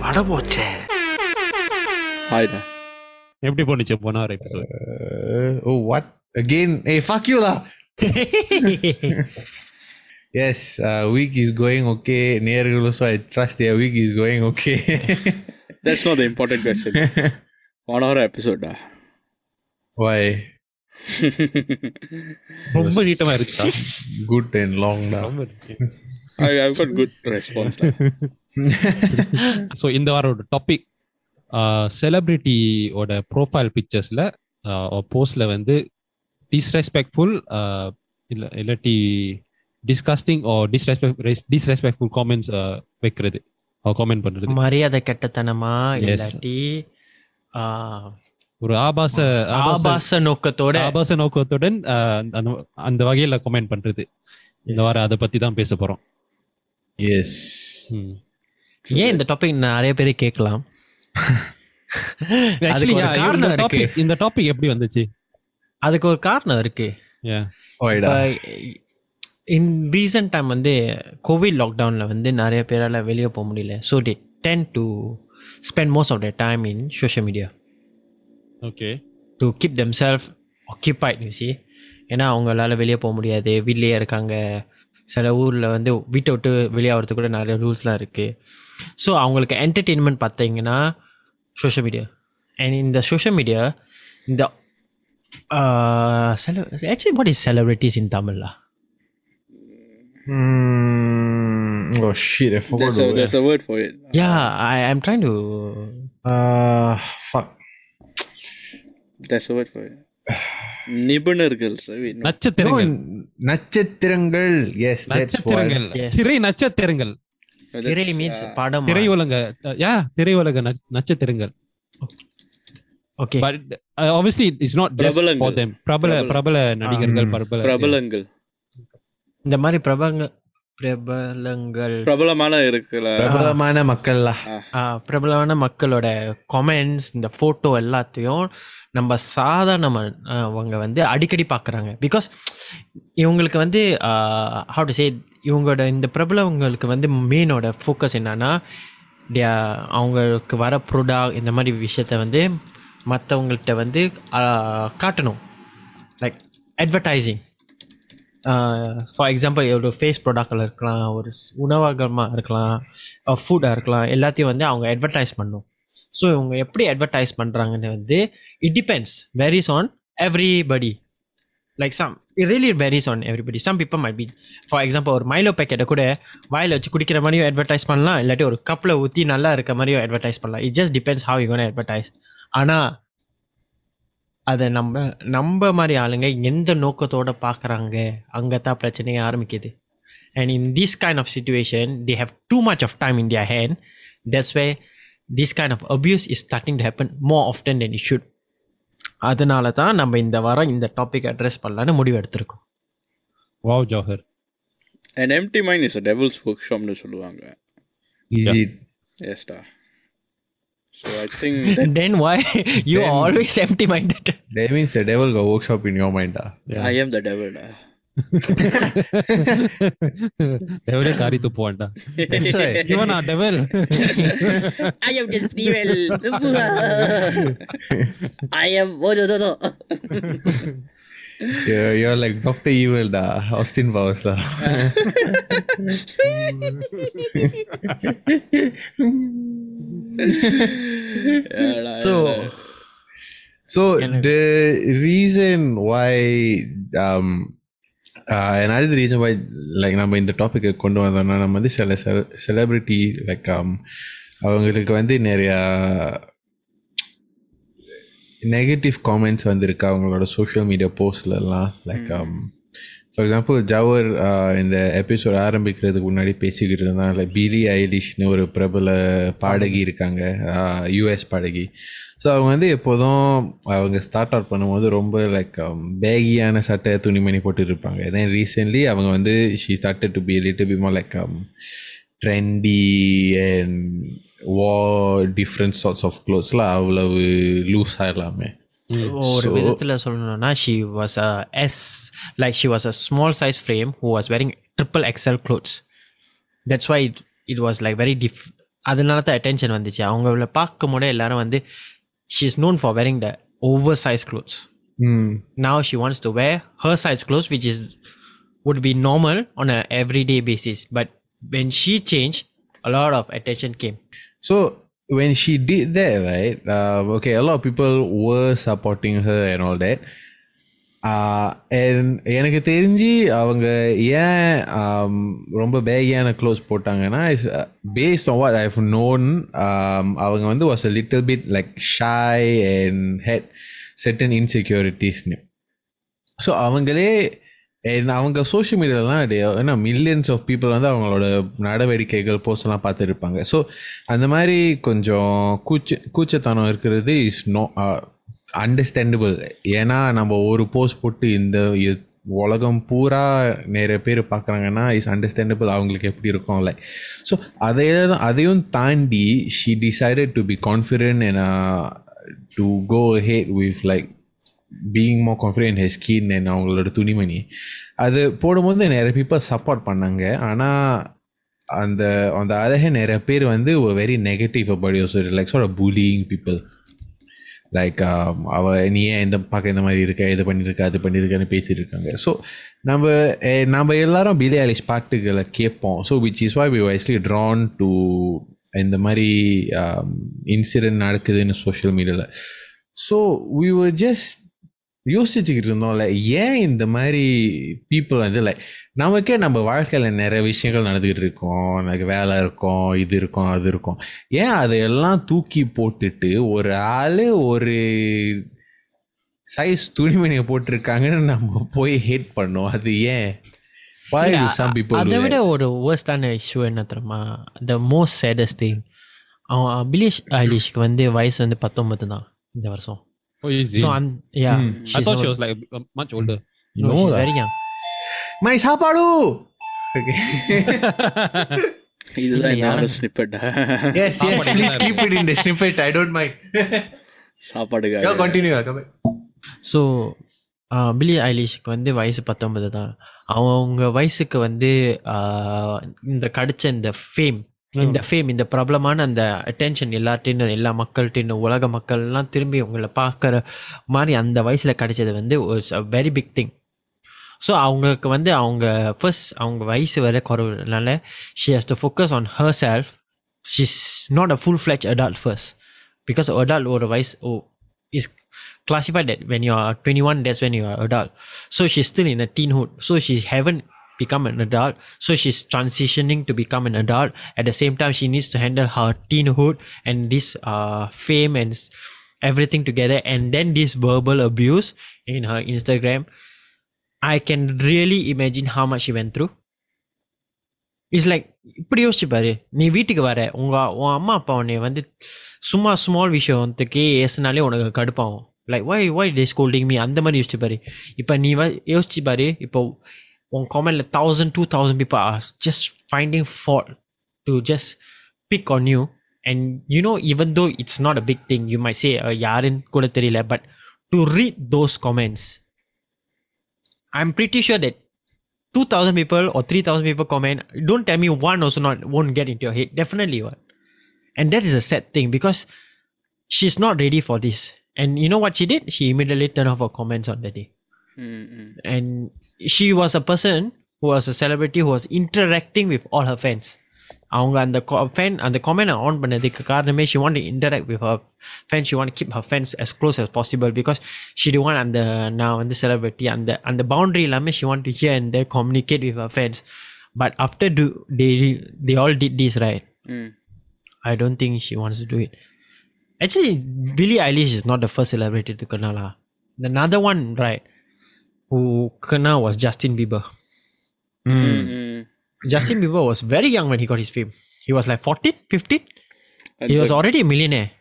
பட போச்சே ஹாய்டா எப்படி போனுச்சு போன ஒரு episode Uh, oh, what? Again? Hey, fuck you lah. yes, uh, week is going okay. Near also, I trust their week is going okay. That's not the important question one hour எபிசோடா Why? ரொம்ப நீட்டமா இருக்கா Good and long now. ரொம்ப இருக்கு I have got good response so இந்த வாரோட topic செலிபிரிட்டியோட profile பிக்சர்ஸில் போஸ்ட்ல வந்து disrespectful இல்லை இல்லாட்டி disgusting or disrespect disrespectful comments வைக்கிறது காமெண்ட் பண்ணுறது மரியாதை கெட்டத்தனமா. இல்லாட்டி ஒரு ஆபாச ஆபாச நோக்கத்தோட ஆபாச நோக்கத்துடன் அந்த அந்த வகையில கமெண்ட் பண்றது. இந்த வாரம் அதை பத்தி தான் பேச போறோம். Yes. ம். ஏன் இந்த டாபிக் நிறைய பேர் கேட்கலாம்? இந்த டாபிக் எப்படி வந்துச்சு? அதுக்கு ஒரு காரணம் இருக்கு? இன் ரீசன்ட் டைம் வந்து கோவிட் லாக்டவுனில் வந்து நிறைய பேரால் வெளியே போக முடியல. So they tend to spend most of the time in social media okay to keep them self occupied you see ஏன்னா அவங்களால வெளியே போக முடியாது வீட்லேயே இருக்காங்க சில ஊரில் வந்து வீட்டை விட்டு வெளியே ஆகிறதுக்கு கூட நிறைய ரூல்ஸ்லாம் இருக்குது ஸோ அவங்களுக்கு என்டர்டெயின்மெண்ட் பார்த்தீங்கன்னா சோஷியல் மீடியா அண்ட் இந்த சோஷியல் மீடியா இந்த செல actually what is celebrities in தமிழ்லா Hmm. oh shit! I forgot. there's the a word. there's a word for it yeah I I'm trying to Uh, fuck. That's what for நிபுணர்கள் நட்சத்திரங்கள். நட்சத்திரங்கள். S நட்சத்திரங்கள். திரை நட்சத்திரங்கள். திரை means படம். திரை உலக யா திரை திரையுலக நட்சத்திரங்கள். Okay but uh, obviously it's not just for them. பிரபல பிரபல. நடிகர்கள் பிரபல பிரபலங்கள். இந்த மாதிரி பிரபலங்கள் பிரபலங்கள். பிரபலமான இருக்குல்ல. பிரபலமான மக்கள்லாம் ஆ, பிரபலமான மக்களோட கமெண்ட்ஸ் இந்த ஃபோட்டோ எல்லாத்தையும் நம்ம சாதாரண அவங்க வந்து அடிக்கடி பார்க்குறாங்க பிகாஸ் இவங்களுக்கு வந்து ஹவு டு சே இவங்களோட இந்த பிரபலவங்களுக்கு வந்து மெயினோட ஃபோக்கஸ் என்னன்னா அவங்களுக்கு வர ப்ரொடக்ட் இந்த மாதிரி விஷயத்த வந்து மற்றவங்கள்ட்ட வந்து காட்டணும். லைக் அட்வர்டைசிங் ஃபார் எக்ஸாம்பிள் ஒரு ஃபேஸ் ப்ராடக்டில் இருக்கலாம் ஒரு உணவகமாக இருக்கலாம் ஃபுட்டாக இருக்கலாம் எல்லாத்தையும் வந்து அவங்க அட்வர்டைஸ் பண்ணும். ஸோ இவங்க எப்படி அட்வர்டைஸ் பண்ணுறாங்கன்னு வந்து it depends varies on everybody like some it really varies on everybody some people might be for example ஒரு மைலோ பேக்கெட்டை கூட வாயில் வச்சு குடிக்கிற மாதிரியும் அட்வர்டைஸ் பண்ணலாம் இல்லாட்டி ஒரு கப்பில் ஊற்றி நல்லா இருக்க மாதிரியும் அட்வர்டைஸ் பண்ணலாம். It just depends how you gonna advertise ஆனால் அதை நம்ம நம்ம மாதிரி ஆளுங்க எந்த நோக்கத்தோட பார்க்குறாங்க அங்கே தான் பிரச்சனையே ஆரம்பிக்குது. And in this kind of situation they have too much of time in their hand that's way this kind of abuse is starting to happen more often then it should அதனால தான் நம்ம இந்த வாரம் இந்த டாபிக் அட்ரஸ் பண்ணலான்னு முடிவு எடுத்திருக்கோம். Wow ஜோஹர் an empty mind is a devil's workshop னு சொல்லுவாங்க. இஸ். இட் எஸ்டா So I think that then why you then, are always empty minded? That means the devil got workshop in your mind. da. Yeah. I am the devil. da. Ah. Devil kari to poanda. That's why you are not devil. I am just devil. I am. Oh, no, no, no. you're, you're like Doctor Evil da Austin Powers lah ஏடா, so So Can- the reason why um uh, another reason why like நம்ம இந்த டாபிக்கை கொண்டு வந்தோம்னா நம்ம வந்து சில celebrity like அவங்களுக்கு வந்து நிறையா நெகட்டிவ் காமெண்ட்ஸ் வந்திருக்கு அவங்களோட சோஷியல் மீடியா போஸ்ட்லலாம் லைக் ஃபார் எக்ஸாம்பிள் ஜவர் இந்த எபிசோட் ஆரம்பிக்கிறதுக்கு முன்னாடி பேசிக்கிட்டு இருந்தான். லைக் பிலி ஐலிஷ்னு ஒரு பிரபல பாடகி இருக்காங்க. யூஎஸ் பாடகி. ஸோ அவங்க வந்து எப்போதும் அவங்க ஸ்டார்ட் அவுட் பண்ணும்போது ரொம்ப லைக் பேகியான சட்டை துணிமணி போட்டு இருப்பாங்க. தென் ரீசென்ட்லி அவங்க வந்து she started to be little bit more like trendy and wear different sorts of க்ளோத்ஸ்லாம் அவ்வளவு லூஸாக எல்லாமே ஒரு விதத்தில் சொல்லணும்னா she was a S like she was a small size frame who was wearing triple XL clothes that's why it it was like very diff அதனால தான் attention வந்துச்சு. அவங்கள பார்க்கும் போதே எல்லாரும் வந்து she is known for wearing the over size clothes now she wants to wear her size clothes which is would be normal on a everyday basis but when she change a of attention came So when she did that, right? Uh, okay, a lot of people were supporting her and all that. Uh, and எனக்கு தெரிஞ்சு அவங்க ஏன் um, ரொம்ப பேகியான clothes போட்டாங்கன்னா is based on what I've known அவங்க வந்து was a little bit like shy and had certain இன்செக்யூரிட்டிஸ்னு ஸோ அவங்களே and அவங்க சோஷியல் மீடியாலாம் ஏன்னா மில்லியன்ஸ் ஆஃப் பீப்புள் வந்து அவங்களோட நடவடிக்கைகள் போஸ்ட்லாம் பார்த்துருப்பாங்க. ஸோ அந்த மாதிரி கொஞ்சம் கூச்ச கூச்சத்தனம் இருக்கிறது இஸ் நோ அண்டர்ஸ்டாண்டபிள் ஏன்னா நம்ம ஒரு போஸ்ட் போட்டு இந்த உலகம் பூரா நிறைய பேர் பார்க்குறாங்கன்னா இஸ் அண்டர்ஸ்டாண்டபிள் அவங்களுக்கு எப்படி இருக்கும் ஸோ ஸோ தான் அதையும் தாண்டி she decided to be confident and to go ahead with like being more confident hers skin and அவங்களோட துணிமணி. அது போடும்போது நிறைய பீப்புள் சப்போர்ட் பண்ணாங்க. ஆனால் அந்த அந்த அழகே நிறைய பேர் வந்து very negative about your like sir bullying people like um, அவ நீ ஏன் இந்த பார்க்க இந்த மாதிரி இருக்க? இது பண்ணியிருக்க அது பண்ணியிருக்கன்னு பேசிகிட்டு இருக்காங்க ஸோ நம்ம eh, நம்ம எல்லாரும் பிலே அலிஷ் பாட்டுகளை கேட்போம். So which is why we wisely drawn to இந்த மாதிரி um, இன்சிடென்ட் நடக்குதுன்னு சோஷியல் மீடியாவில் ஸோ வி were ஜஸ்ட் யோசிச்சுக்கிட்டு இருந்தோம் லைக் ஏன் இந்த மாதிரி பீப்புள் வந்து லைக் நமக்கே நம்ம வாழ்க்கையில் நிறைய விஷயங்கள் நடந்துக்கிட்டு இருக்கோம். எனக்கு வேலை இருக்கும் இது இருக்கும் அது இருக்கும். ஏன் அதையெல்லாம் தூக்கி போட்டுட்டு ஒரு ஆள் ஒரு சைஸ் துணிமணியை போட்டிருக்காங்கன்னு நம்ம போய் ஹேட் பண்ணோம். அது ஏன்? Why do some people do அதை விட? ஒரு வேர்ஸ்டான இஷ்யூ என்ன தெரியுமா? த மோஸ்ட் சேடஸ்ட் திங் அவன் பிலிஷ் ஐலிஷ்க்கு வந்து வயசு வந்து பத்தொன்பது தான் இந்த வருஷம். Oh, is it? So I'm yeah. Mm. I thought not, she was like uh, much older. You no, know she's that. very young. My Saparu. Okay. இதுதான் என்னோட snippet S S please keep it in the snippet I don't mind சாப்பாடுக்காக yo continue so Billie ஐலிஷ்க்கு வந்து வயசு பத்தொன்பது தான் அவங்க வயசுக்கு வந்து uh, இந்த கிடைச்ச இந்த ஃபேம் இந்த ஃபேம் இந்த பிரபலமான அந்த அட்டென்ஷன் எல்லார்ட்டையும் எல்லா மக்கள்கிட்டையும் உலக மக்கள்லாம் திரும்பி உங்களை பார்க்குற மாதிரி அந்த வயசில் கிடைச்சது வந்து ஒரு வெரி பிக் திங் ஸோ அவங்களுக்கு வந்து அவங்க ஃபர்ஸ்ட் அவங்க வயசு வர குறவுனால she has to focus on her self she's not a full fledged adult first because adult ஒரு வயசு ஓ is classified that when you are 21 that's when you are adult. So she's still in a teenhood. So she haven't become an adult so she's transitioning to become an adult at the same time she needs to handle her teenhood and this uh, fame and s- everything together and then this verbal abuse in her instagram i can really imagine how much she went through it's like இப்படி யோசிச்சு பாரு நீ வீட்டுக்கு வர உங்க உன் அம்மா அப்பா உன்னை வந்து சும்மா ஸ்மால் விஷயத்துக்கே ஏசுனாலே உனக்கு கடுப்பாகும் like why why they scolding me அந்த மாதிரி யோசிச்சு பாரு இப்போ நீ வ யோசிச்சு பாரு இப்போ one comment a thousand, two thousand people are just finding fault to just pick on you. And you know, even though it's not a big thing, you might say, Yarin uh, but to read those comments, I'm pretty sure that 2000 people or 3000 people comment, don't tell me one also not won't get into your head. Definitely one. And that is a sad thing because she's not ready for this. And you know what she did? She immediately turned off her comments on the day. ம், ம். and she was a person who was a celebrity who was interacting with all her fans அவங்க அந்த fan அந்த comment on பண்ணதுக்கு காரணமே she want interact with her fan she want keep her fans as close as possible because she D want அந்த நான் வந்து celebrity அந்த அந்த பவுண்டரி இல்லாமல் she want to hear and communicate with her fans but after to they they all did this right ம். I don't think she wants to do it. Actually, Billie Eilish is not the first celebrity to kena lah. Another one, right, who kena was Justin Bieber. Mm. Justin Bieber was very young when he got his fame. He was like 14, 15. And he was already a millionaire.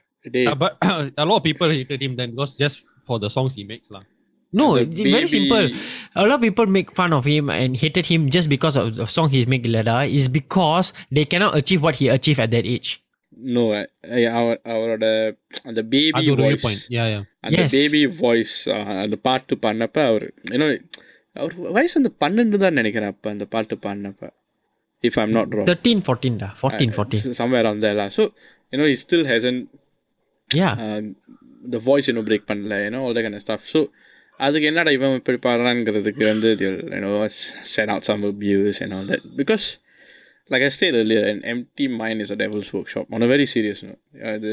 But a lot of people hated him then because just for the songs he makes. Lah. No, very simple. A lot of people make fun of him and hated him just because of the song he's made, Leda, is because they cannot achieve what he achieved at that age. No அவரோட அந்த baby voice அந்த. Baby voice அந்த பாட்டு பாடினப்ப அவர் ஏன்னோ அவர் வயசு அந்த பன்னெண்டு தான் நினைக்கிறேன் அப்போ அந்த பாட்டு பாடினப்ப. If I'm not wrong thirteen fourteen டா? ஃபோர்டீன் ஃபோர்டீன் சம்வேர் அந்த எல்லாம் so you know he still hasn't yeah the voice இன்னும் பிரேக் பண்ணல ஏன்னோ all that kind of stuff. So அதுக்கு என்னடா இவன் இப்படி பாடுறாங்கிறதுக்கு வந்து you know send out some abuse and all that. Because like I said earlier an empty mind is a devil's workshop on a very serious note அது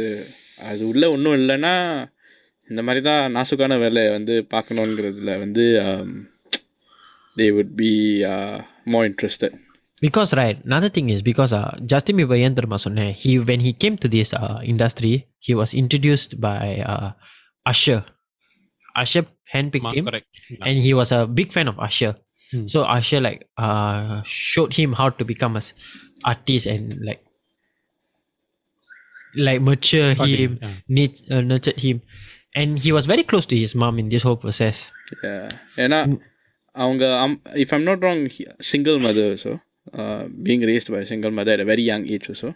அது உள்ள ஒன்றும் இல்லைன்னா இந்த மாதிரி தான் நாசுக்கான வேலையை வந்து பார்க்கணுங்கிறதுல வந்து um, they would be uh, more interested Because right, another thing is because uh, Justin Bieber ஏன் தெரியுமா சொன்னேன் he when he came to this uh, industry, he was introduced by uh, Usher. Usher handpicked him, correct and he was a big fan of Usher. Hmm. So Usher like uh showed him how to become a artist and like like mature okay. him, yeah. need, uh, nurtured him, and he was very close to his mom in this whole process. Yeah, and I, hmm. அவங்க um, if I'm not wrong, single mother so uh, being raised by a single mother at a very young age also.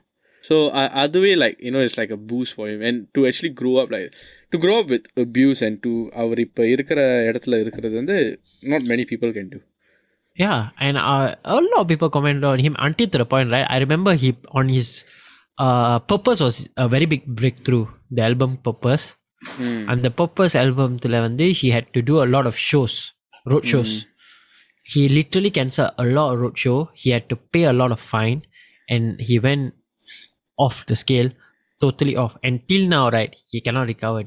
So uh, way like you know it's like a boost for him and to actually grow up like to grow up with abuse and to our இப்போ இருக்கிற not many people can do. Yeah, and uh, a lot of people commented on him until to the point, right? I remember he on his uh, purpose was a very big breakthrough. The album purpose, mm. and the purpose album to Levandi, he had to do a lot of shows, road shows. Mm. He literally cancelled a lot of road show. He had to pay a lot of fine, and he went off the scale, totally off. Until now, right, he cannot recover.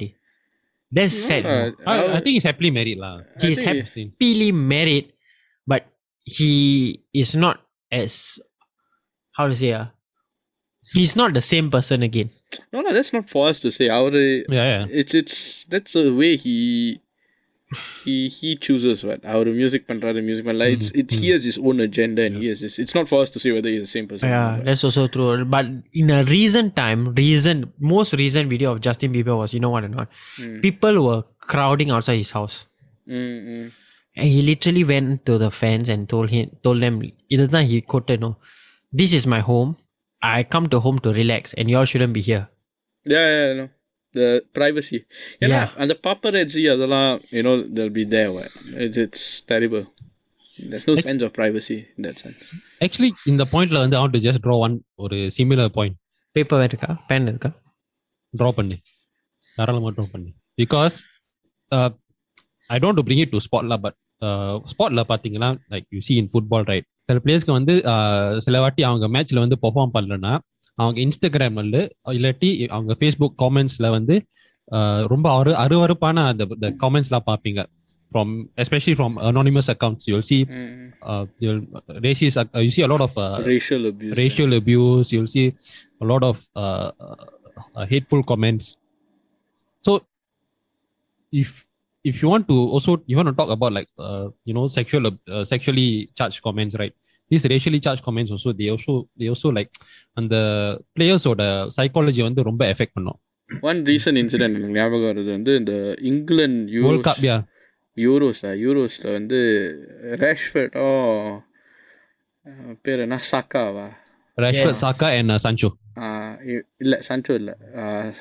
That's yeah, sad. I, I, think he's happily married, lah. He's happily married, he is not as how to say uh, he's not the same person again. No, no, that's not for us to say. Our Yeah, yeah. it's it's that's the way he he he chooses what our music பண்றாரு music பண்ணல it's it's he has his own agenda and he has his, it's not for us to say whether he's the same person. or Yeah, not. that's also true. But in a recent time, recent most recent video of Justin Bieber was you know what or not? People were crowding outside his house. Mm, mm. And he literally went to the fans and told him told them இதுதான் he quoted no this is my home I come to home to relax and y'all shouldn't be here Yeah, yeah, no. The privacy. ஏன்னா Yeah. அந்த paparazzi அதெல்லாம் you know they'll be there what. It's, it's terrible. There's no sense of privacy in that sense. Actually, இந்த பாயிண்ட்ல வந்து I want to just draw one ஒரு similar point. paper இருக்கா pen இருக்கா draw பண்ணு தாராளமாக ட்ரா பண்ணு because I don't bring it to ஸ்பாட்ல பட் ஸ்பாட்ல பார்த்தீங்கன்னா like you see in football right சில பிளேயர்ஸ்க்கு வந்து சில வாட்டி அவங்க மேட்ச்ல வந்து பெர்ஃபார்ம் பண்ணலன்னா அவங்க இன்ஸ்டாகிராம்ல இல்லாட்டி அவங்க ஃபேஸ்புக் காமெண்ட்ஸ்ல வந்து ரொம்ப அரு அருவருப்பான அந்த காமெண்ட்ஸ்லாம் பார்ப்பீங்க from especially from anonymous accounts you'll see Mm. Racism you see a lot of Racial abuse. racial abuse you'll see a lot of uh, uh, hateful comments so if if you want to also you want to talk about like uh, you know sexual ab- uh, sexually charged comments right these racially charged comments also they also they also like அந்த பிளேயர்ஸோட psychology வந்து ரொம்ப effect பண்ணும் One recent incident எனக்கு ஞாபகம் வருது வந்து இந்த England world cup யா யூரோஸா யூரோஸில் வந்து ரேஷ்ஃபர்டோ பேர் என்ன சாக்காவா ரஷ்வர்ட் Yes. சாக்கா அண்ட் சன்சோ இல்லை சன்ச்சோ இல்லை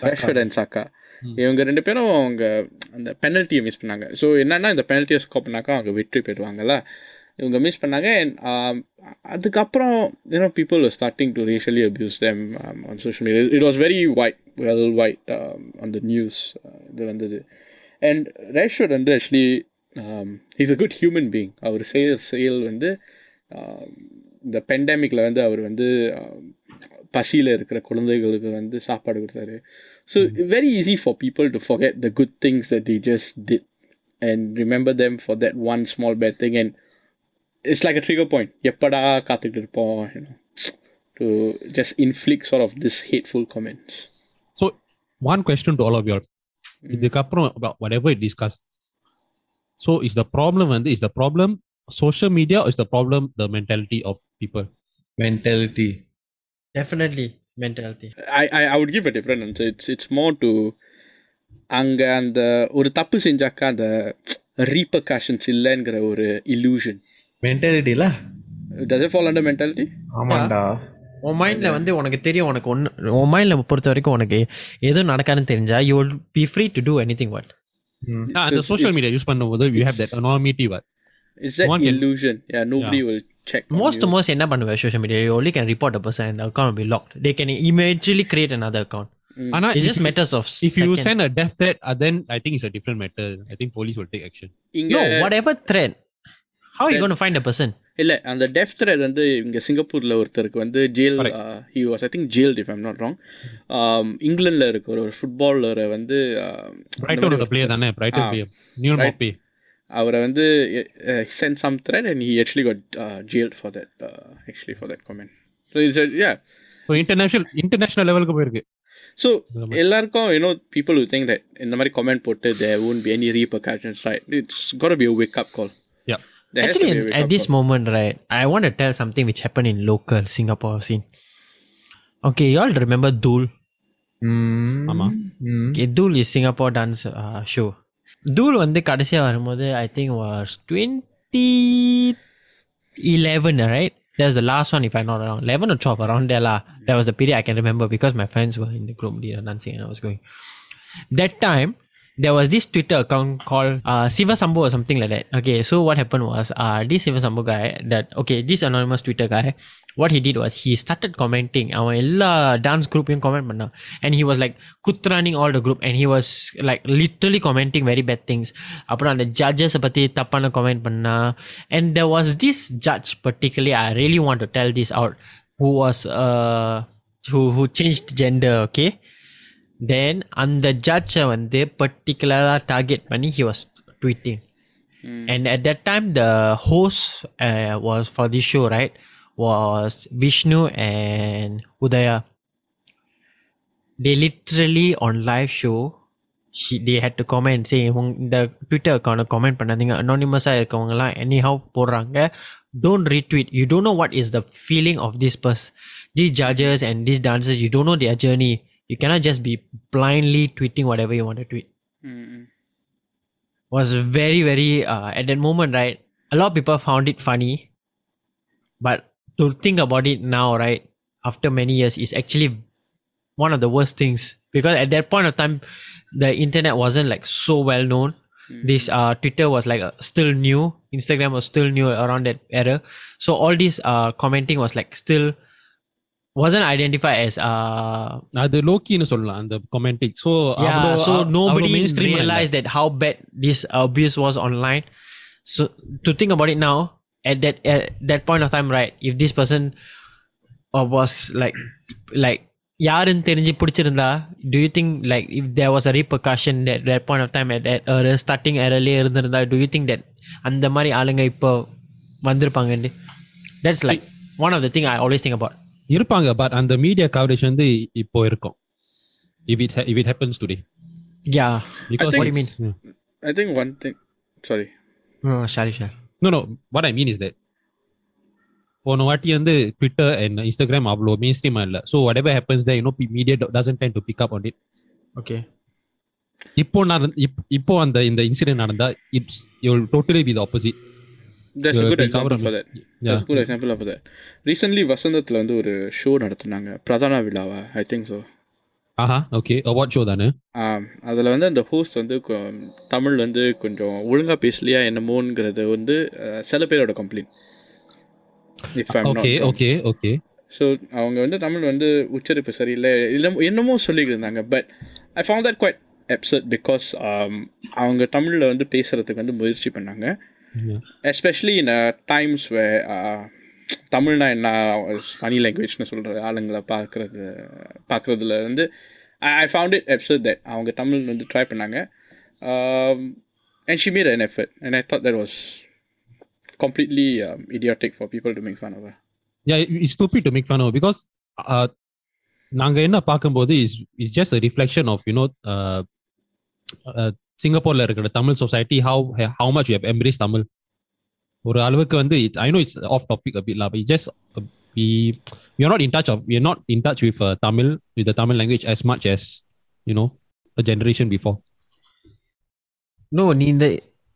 ரேஷ்ஃபர்ட் அண்ட் சாக்கா ம். இவங்க ரெண்டு பேரும் அவங்க அந்த பெனல்ட்டியை மிஸ் பண்ணாங்க. ஸோ என்னென்னா இந்த பெனல்ட்டியை ஸ்கோர் பண்ணாக்கா அவங்க வெற்றி பெறுவாங்கல்ல. இவங்க மிஸ் பண்ணாங்க um, அதுக்கப்புறம் you know people starting to racially abuse them on social media it was very wide well wide அந்த நியூஸ் இது வந்தது. அண்ட் ரேஷ்வர்ட் வந்து actually is a good human being அவர் செயல் செயல் வந்து um, இந்த பெண்டமிக்கில் வந்து அவர் வந்து um, பசியில் இருக்கிற குழந்தைகளுக்கு வந்து சாப்பாடு கொடுத்தாரு. So very easy for people to forget the good things that they just did and remember them for that one small bad thing and it's like a trigger point எப்படா காத்துக்கிட்டு இருப்போம் you know to just inflict sort of this hateful comments So, one question to all of you all. இதுக்கப்புறம் about whatever it discuss. So, is the problem வந்து is the problem social media or is the problem the mentality of people? mentality definitely mentality I, I I would give a different answer it's it's more to அங்கே அந்த ஒரு தப்பு செஞ்சாக்கா அந்த repercussions இல்லைங்கிற ஒரு illusion mentality lah does it fall under mentality ஆமாண்டா உன் மைண்டில் வந்து உனக்கு தெரியும் உனக்கு ஒன்று உன் மைண்டில் பொறுத்த வரைக்கும் உனக்கு எதுவும் நடக்காதுன்னு தெரிஞ்சா you will be free to do any thing what Ah, அந்த it's- social it's- media use பண்ணும்போது you have that anonymity what It's that One can- illusion. Yeah, nobody will check. Most you. Most என்ன பண்ணுவேன் social media you only can report a person and the account will be locked they can immediately create another account ஆனா it's if just you- matters of if you seconds. send a death threat uh, then i think it's a different matter i think police will take action இங்க no whatever threat how are you going to find a person இல்ல அந்த def thread வந்து இங்க சிங்கப்பூர்ல ஒருத்தருக்கு வந்து jail he was I think jailed if I'm not wrong இங்கிலாந்துல இருக்க ஒரு ஃபுட்பாலரை வந்து uh, அந்த பிரைட்டனோட மாதிரி பிளேயர் தானே Brayton Ah. Player new Right. மாப்பி அவரை வந்து send some thread and he actually God jailed for that actually for that comment so it's yeah so international international லெவலுக்கு போயிருக்கு ஸோ எல்லாருக்கும் you know people will think that இந்த மாதிரி comment போட்டு தேர் won't be any repercussions right it's got to be a wake up call Yeah. There has actually to be a in- wake at up this call. moment right i want to tell something which happened in local singapore scene okay you all remember Dul? ஆமா. Okay, Dul is Singapore dance uh, show. Dul வந்து கடைசியா வரும்போது I think was 2011 right? That was the last one if I'm not wrong. 11 or 12 around there lah. That was the period I can remember because my friends were in the group they were dancing and I was going. That time there was this Twitter account called uh, Siva Sambu or something like that. Okay, so what happened was uh, this Siva Sambu guy that okay, this anonymous Twitter guy, what he did was he started commenting அவன் எல்லா dance குரூப்பையும் comment பண்ணான் and he was like குத்துறானிங் all the group and he was like literally commenting very bad things அப்புறம் அந்த ஜட்ஜஸை பற்றி தப்பான comment பண்ணா and there was this judge particularly I really want to tell this out who was uh, who who changed gender okay then அந்த ஜட்ஜை வந்து பர்டிகுலராக target பண்ணி he was tweeting and at that time the host uh, was for this show right was vishnu and udaya they literally on live show she, they had to comment say "உங்க- இந்த Twitter account comment பண்ணாதீங்க அனானிமஸாக இருக்கவங்கலாம் anyhow போடுறாங்க don't retweet you don't know what is the feeling of this person these judges and these dancers you don't know their journey you cannot just be blindly tweeting whatever you want to tweet. Mm, was very very uh, at that moment right a lot of people found it funny. But to think about it now right after many years is actually one of the worst things. Because at that point of time the internet wasn't like so well known. This uh twitter was like uh, still new. Instagram was still new around that era. So all this uh commenting was like still wasn't identified as uh அது லோக்கின்னு சொல்லலாம் அந்த commenting so yeah so nobody realized that how bad this abuse was online so to think about it now at that at that point of time right if this person uh, was like like யாருன்னு தெரிஞ்சு பிடிச்சிருந்தா do you think like if there was a repercussion at that point of time at that uh, starting early இருந்திருந்தா do you think that அந்த மாதிரி ஆளுங்க இப்போ வந்திருப்பாங்கன்னு that's like one of the thing I always think about இருப்பாங்க but அந்த media coverage வந்து இப்போ இருக்கும் if it ha- if it happens today yeah because think- it's- What do you Hmm. I think one thing. Sorry. uh, sorry sure no no what I mean is that போன வாட்டி வந்து Twitter and Instagram அவ்வளோ main ஸ்ட்ரீமா இல்லை so whatever happens there you know media doesn't tend to pick up on it okay இப்போ நடந்த இப்- இப்போ அந்த இந்த இன்சிடென்ட் நடந்தா it's you totally be the opposite That's a Yeah, good we example covered for it. that. That's a good example of that. Recently, வசந்தத்தில் வந்து ஒரு ஷோ நடத்துனாங்க. பிரதான விழாவா I think so Aha okay award show தானே? அதில் வந்து அந்த ஹோஸ்ட் வந்து தமிழ் வந்து கொஞ்சம் ஒழுங்காக பேசலையா என்னமோங்கிறது வந்து சில பேரோட complaint if I'm okay okay okay so அவங்க வந்து தமிழ் வந்து உச்சரிப்பு சரியில்லை. இல்லை என்னமோ சொல்லிட்டு இருந்தாங்க but I found that quite upset because அவங்க தமிழில் வந்து பேசுகிறதுக்கு வந்து முயற்சி பண்ணாங்க. எஸ்பெஷலி இன் டைம்ஸ் வே தமிழ்னா என்ன ஃபனி லாங்குவேஜ்னு சொல்கிற ஆளுங்களை பார்க்குறது பார்க்குறதுல வந்து ஐ ஃபவுண்ட் இட் எப்சட் தட் அவங்க தமிழ் வந்து ட்ரை பண்ணாங்க and she made an effort and I thought that was completely um, idiotic for people to make fun of her. yeah it's stupid to make fun of because uh, நாங்க என்ன பார்க்கும்போது is is just reflection of you know சிங்கப்பூர்ல இருக்கிற Tamil society how how much you embrace Tamil ஒரு அளவுக்கு வந்து it's I know it's off topic a bit law but just we we are not in touch of we are not in touch with uh, Tamil with the Tamil language as much as you know a generation before. No நீ இந்த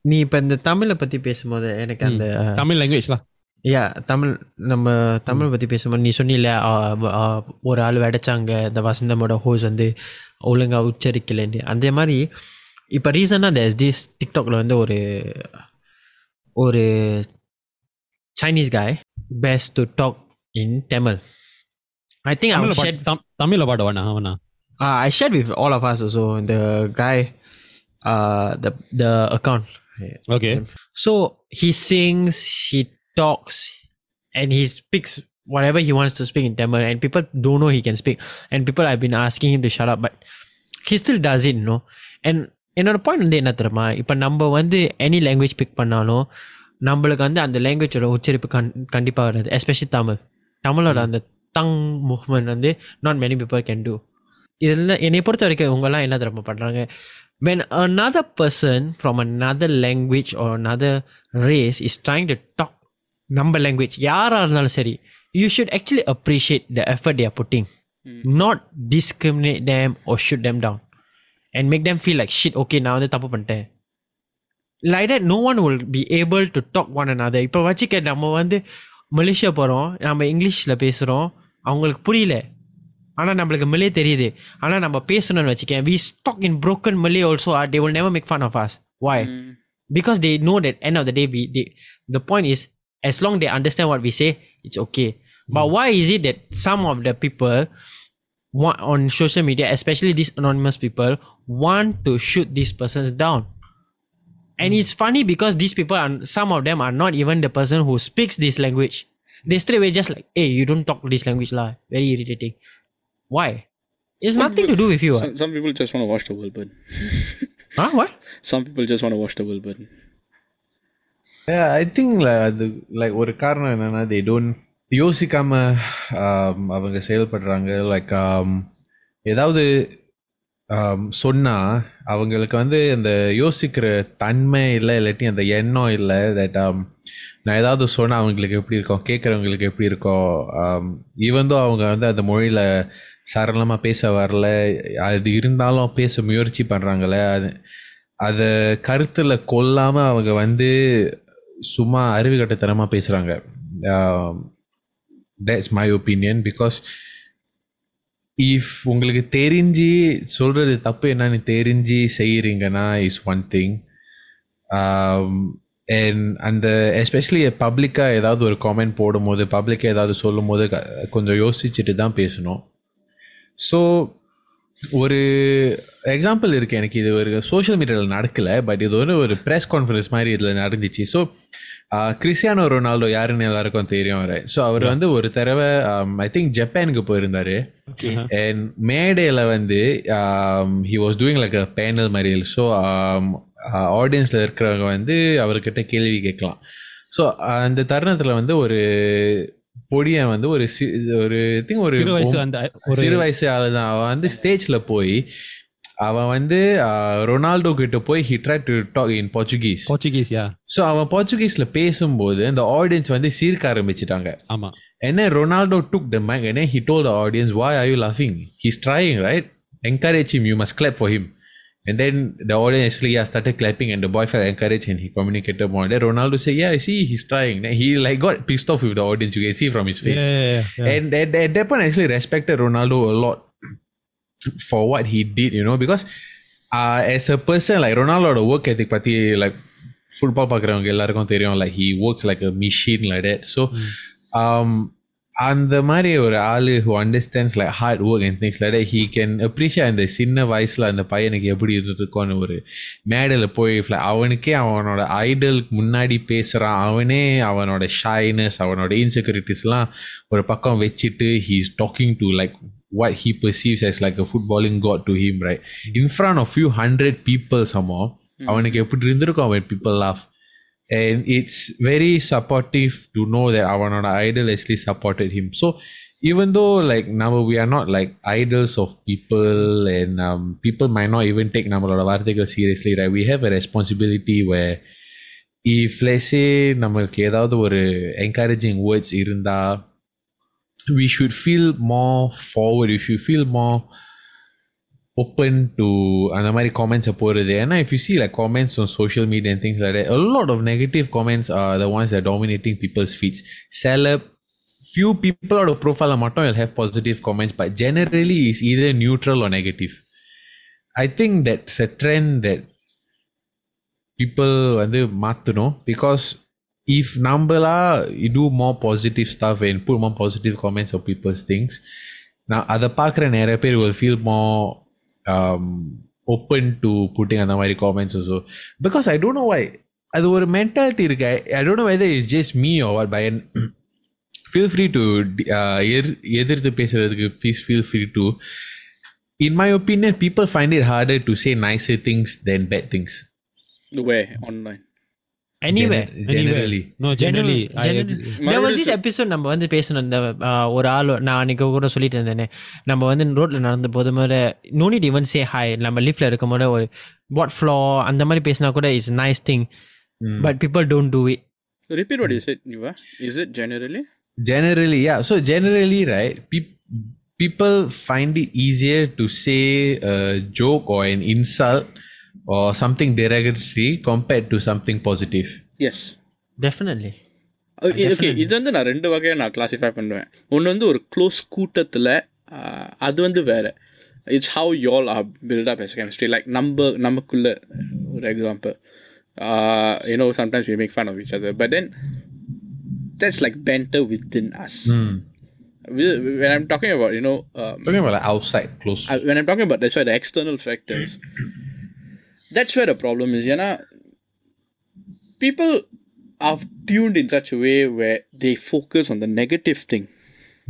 நீ இப்போ இந்த தமிழை பற்றி பேசும்போது எனக்கு. அந்த Tamil language lah. யா தமிழ் நம்ம தமிழ் பற்றி பேசும்போது நீ சொன்னில ஒரு ஆள் வெடைச்சாங்க இந்த வசந்தமோட ஹோஸ் வந்து ஒழுங்காக உச்சரிக்கலைன்னு அந்த மாதிரி இப்போ ரீசனாக இந்த எஸ்டிஎஸ் டிக்டாக்ல வந்து ஒரு ஒரு சைனீஸ் காய் best to talk in Tamil I think I தமிழ்ல ஷேட் பாட்டு- தம்- தமிழ்ல பாடுவானா அவனா Uh, I shared with all of us also the guy, uh, the the account. Okay So he sings, he talks, and he speaks whatever he wants to speak in Tamil, and people don't know he can speak, and people have been asking him to shut up, but he still does it, you know. And என்னோட point வந்து என்ன தெரியுமா? இப்போ நம்ம வந்து any language big பண்ணாலும் நம்மளுக்கு வந்து அந்த லாங்குவேஜோட உச்சரிப்பு கண் கண்டிப்பாக வராது. எஸ்பெஷலி தமிழ். தமிழோட அந்த தங் மூவ்மெண்ட் வந்து not many people can do இதில் என்னை பொறுத்த வரைக்கும் இவங்கெல்லாம் என்ன தெரியுமா பண்ணுறாங்க when another person from another language or another race is trying to talk நம்ம language யாராக இருந்தாலும் சரி you should actually appreciate the effort they are putting. not discriminate them or shoot them down. and make them feel like shit okay நான் வந்து தப்பு பண்ணிட்டேன் like that no one will be able to talk one another இப்போ வச்சுக்க நம்ம வந்து Malaysia போகிறோம் நம்ம இங்கிலீஷில் பேசுகிறோம் அவங்களுக்கு புரியல ஆனால் நம்மளுக்கு மலே தெரியுது ஆனால் நம்ம பேசணும்னு வச்சுக்கேன் we talk in broken Malay also uh, they will never make fun of us why because they know that end of the day we they, the point is as long they understand what we say it's okay but why is it that some of the people want, on social media especially these anonymous people want to shoot these persons down and it's funny because these people are some of them are not even the person who speaks this language they straight away just like hey you don't talk this language lah very irritating why it's nothing to do with you Some, some people just want to watch the world burn. huh? what Some people just want to watch the world burn. Yeah, I think like அது like ஒரு காரணம் என்னன்னா they don't யோசிக்காம அவங்க செயல்படுறாங்க. Like ஏதாவது சொன்னால் அவங்களுக்கு வந்து அந்த யோசிக்கிற தன்மை இல்லை இல்லாட்டி அந்த எண்ணம் இல்லை. தட் நான் ஏதாவது சொன்னால் அவங்களுக்கு எப்படி இருக்கும் கேட்குறவங்களுக்கு எப்படி இருக்கும் ஈவந்தோ அவங்க வந்து அந்த மொழியில் சரளமாக பேச வரல அது இருந்தாலும் பேச முயற்சி பண்ணுறாங்களே அது அதை கருத்தில் கொல்லாமல் அவங்க வந்து சும்மா அறிவுகட்டத்தனமாக பேசுகிறாங்க that's my opinion because if உங்களுக்கு தெரிஞ்சு சொல்கிறது தப்பு என்னன்னு தெரிஞ்சு செய்கிறீங்கன்னா is one thing and um, அந்த எஸ்பெஷலி பப்ளிக்காக ஏதாவது ஒரு காமெண்ட் போடும்போது பப்ளிக்காக ஏதாவது சொல்லும் போது கொஞ்சம் யோசிச்சுட்டு தான் பேசணும். ஸோ ஒரு எக்ஸாம்பிள் இருக்குது எனக்கு இது ஒரு சோஷியல் மீடியாவில் நடக்கலை பட் இது வந்து ஒரு ப்ரெஸ் கான்ஃபரன்ஸ் மாதிரி இதில் நடந்துச்சு. ஸோ கிறிஸ்டியானோ ரொனால்டோ யாருன்னு எல்லாருக்கும் தெரியும் அவர். ஸோ அவர் வந்து ஒரு தடவை ஐ திங்க் ஜப்பானுக்கு போயிருந்தாரு. அண்ட் மேடையில் வந்து he was doing like a panel மாதிரி ஸோ ஆடியன்ஸில் இருக்கிறவங்க வந்து அவர்கிட்ட கேள்வி கேட்கலாம். ஸோ அந்த தருணத்தில் வந்து ஒரு பொடியன் வந்து ஒரு சி- ஒரு திங்க் அந்த ஒரு சிறு வயசு ஆளு தான் அவன் வந்து ஸ்டேஜ்ல போய் அவன் வந்து ஆஹ், ரொனால்டோ கிட்ட போய் he try to talk in Portuguese Portuguese yeah so அவன் போர்ச்சுகீஸ்ல பேசும்போது அந்த ஆடியன்ஸ் வந்து சீர்க்க ஆரம்பிச்சிட்டாங்க ஆமா And then Ronaldo took the mic and then he told the audience, Why are you laughing? He's trying, right? Encourage him, you must clap for him. And then the audience actually yeah, started clapping and the boy felt encouraged and he communicated more. Then Ronaldo said, Yeah, I see he's trying. Then he like got pissed off with the audience, you can see from his face. Yeah, yeah, yeah. And at, at that point, I actually respected Ronaldo a lot for what he did, you know, because uh, as a person, like Ronaldo, work ethic, பத்தி like football பார்க்குறவங்க எல்லாருக்கும் தெரியும். Like he works like a machine like that so அந்த மாதிரி ஒரு ஆள் who understands like hard work and things like he can appreciate அந்த சின்ன வயசில் அந்த பையனுக்கு எப்படி இருந்திருக்கும்னு ஒரு மேடையில் போய் like அவனுக்கே அவனோட ஐடலுக்கு முன்னாடி பேசுகிறான் அவனே அவனோட ஷைனஸ் அவனோட இன்செக்யூரிட்டிஸ்லாம் ஒரு பக்கம் வச்சுட்டு he is talking to like what he perceives as like a footballing god to him right in front of few hundred people somehow அவனுக்கு எப்படி இருந்திருக்கும் when people laugh and it's very supportive to know that அவனோட idol actually supported him so even though like now we are not like idols of people and um, people might not even take நம்மளோட வார்த்தைகள் seriously right we have a responsibility where if let's say நம்மளுக்கு ஏதாவது ஒரு encouraging words இருந்தா we should feel more forward we should feel more open to அந்த மாதிரி comments போடுறது ஏன்னா if you see like comments on social media and things like that a lot of negative comments are the ones that are dominating people's feeds celeb few people out of profile மட்டும் will have positive comments but generally is either neutral or negative I think that's a trend that people வந்து மாற்றணும் because if நம்மளா do more positive stuff and put more positive comments on people's things நான் அதை பார்க்குற நிறைய பேர் will feel more um, open to putting அந்த மாதிரி comments also because I don't know why அது ஒரு மென்டாலிட்டி இருக்கு I- I don't know whether it's just me or what but feel free to uh, எதிர்- எதிர்த்து பேசுறதுக்கு please feel free to in my opinion people find it harder to say nicer things than bad things Where? Online. Anyway Gener- generally No, generally, I Generally- agree. there was this மறுபடியும் episode நம்ம வந்து பேசணும் இந்த ஆஹ், ஒரு ஆள் நான் அன்னைக்கு கூட சொல்லிட்டு இருந்தேனே நம்ம வந்து ரோட்ல நடந்த போது முறை no need even say hi நம்ம லிஃப்ட்ல இருக்கும் போது ஒரு வாட் ஃப்ளோ அந்த மாதிரி பேசினா கூட is nice thing Mm. But people don't do it Repeat what you said, Niva. Is it generally? generally yeah so generally right peop people find it easier to say a joke or an insult or something derogatory compared to something positive Yes. Definitely okay இது வந்து நான் ரெண்டு வகையாக நான் classify பண்ணுவேன் ஒன்று வந்து ஒரு க்ளோஸ் கூட்டத்தில் அது வந்து வேறு it's how யோல் are build up S chemistry like நம்ம நமக்குள்ள ஒரு example you know sometimes we make fun of each other but then that's like banter within us Hmm. Wh- when i'm talking about you know um, talking about like outside close I, when I'm talking about that's why the external factors, that's where the problem is. You know, people are tuned in such a way where they focus on the negative thing.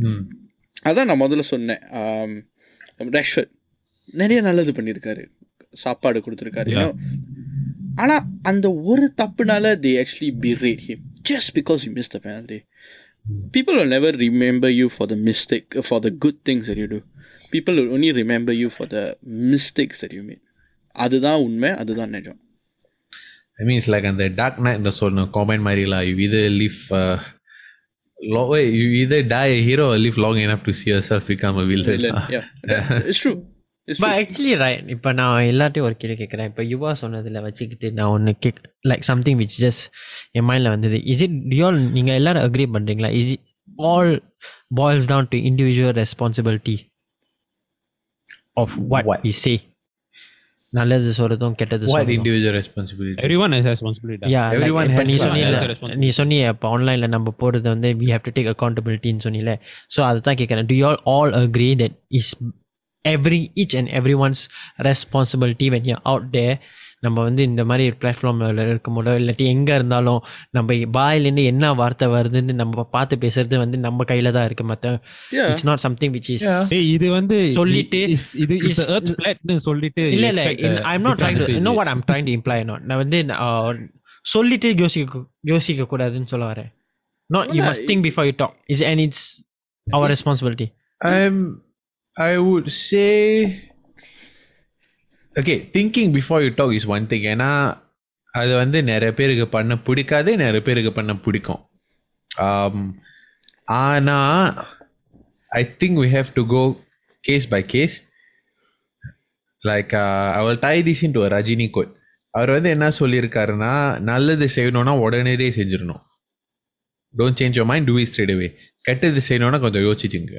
Hmm. அதான் நான் முதல்ல சொன்னேன் ரஷ்வத் நிறைய நல்லது பண்ணியிருக்காரு சாப்பாடு கொடுத்துருக்காரு you know. ஆனா அந்த ஒரு தப்புனால they actually berate him just because he missed the penalty. People will never remember you for the mistake, for the good things that you do. People will only remember you for the mistakes that you made. அதுதான் உண்மை அதுதான் நிஜம் I mean it's like on the dark night the சொன்ன comment மாதிரி lah you either live uh, long, wait, you either die a hero or live long enough to see yourself become a villain, Villain. lah. Yeah. It's true. It's but true. Actually right இப்போ நான் எல்லாத்தையும் ஒரு கேள்வி கேட்குறேன் இப்போ யுவா சொன்னதில் வச்சுக்கிட்டு நான் ஒன்று கேக் லைக் சம்திங் விச் ஜஸ்ட் என் மைண்டில் வந்தது இஸ் இட் டியால் நீங்கள் எல்லாரும் அக்ரி பண்ணுறீங்களா is it all boils down to individual responsibility of what What? We say நல்லது சொல்கிறதும் கெட்டது what சொல்றதும். individual responsibility Everyone has a responsibility. Yeah, like Everyone இப்ப has நீ one. சொன்னீல Has a responsibility. நீ சொன்னிய இப்போ ஆன்லைனில் நம்ம போகிறது வந்து வி ஹேவ் டு டேக் அக்கௌண்டபிலிட்டின்னு சொன்னீல ஸோ அதை தான் கேட்குறேன் to all all agree that is every each and every ones responsibility when you out there நம்ம வந்து இந்த மாதிரி பிளாட்ஃபார்மில் இருக்கும்போதோ இல்லாட்டி எங்கே இருந்தாலும் நம்ம வாயிலேருந்து என்ன வார்த்தை வருதுன்னு நம்ம பார்த்து பேசுறது வந்து நம்ம கையில் தான் இருக்குது மற்ற. It's not something which is இது வந்து சொல்லிட்டு is- இது is is- சொல்லிட்டு இல்ல you இல்ல a I'm not trying no. What I'm trying to imply not நான் வந்து uh, சொல்லிட்டு யோசிக்க யோசிக்க கூடாதுன்னு சொல்ல வரேன். யூ இல்ல, must think before you talk is and it's our responsibility Um, I would say, okay thinking before you talk is one thing ஏன்னா அது வந்து நிறைய பேருக்கு பண்ண பிடிக்காது நிறைய பேருக்கு பண்ண பிடிக்கும். ஆனால் I think we have to go case by case like our tie this into Rajini quote அவர் வந்து என்ன சொல்லியிருக்காருன்னா நல்லது செய்யணும்னா உடனடியே செஞ்சிடணும். Don't change your mind do is straight away கெட்டது செய்யணும்னா கொஞ்சம் யோசிச்சுங்க.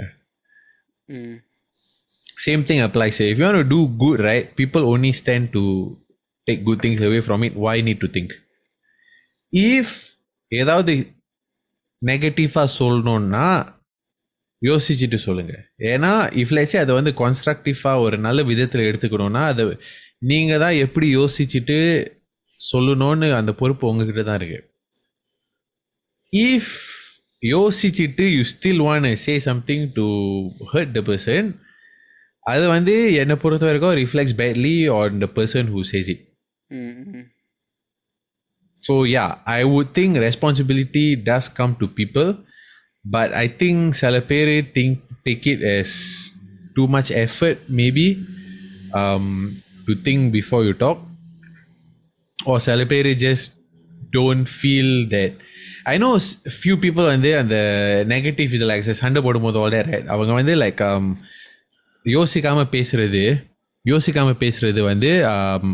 Same thing applies here. If you want to do good, right, people only stand to take good things away from it. Why need to think? If ஏதாவது நெகட்டிவாக சொல்லணும்னா யோசிச்சுட்டு சொல்லுங்க ஏன்னா இஃப்லேச்சு அதை வந்து கான்ஸ்ட்ரக்டிவாக ஒரு நல்ல விதத்தில் எடுத்துக்கணும்னா அதை நீங்கள் தான் எப்படி யோசிச்சுட்டு சொல்லணும்னு அந்த பொறுப்பு உங்ககிட்ட தான் இருக்கு இஃப் யோசிச்சுட்டு you still want say something to hurt the person அது வந்து என்னை பொறுத்த வரைக்கும் reflects badly on the person who says it Mm. So yeah I would think responsibility does come to people but I think சில பேர் think take it as too much effort maybe to think before you talk or சில பேர் just don't feel that I know few people வந்து அந்த negative இதில் சண்டை போடும்போது all that right அவங்க வந்து லைக் யோசிக்காமல் பேசுறது யோசிக்காம பேசுறது வந்து um,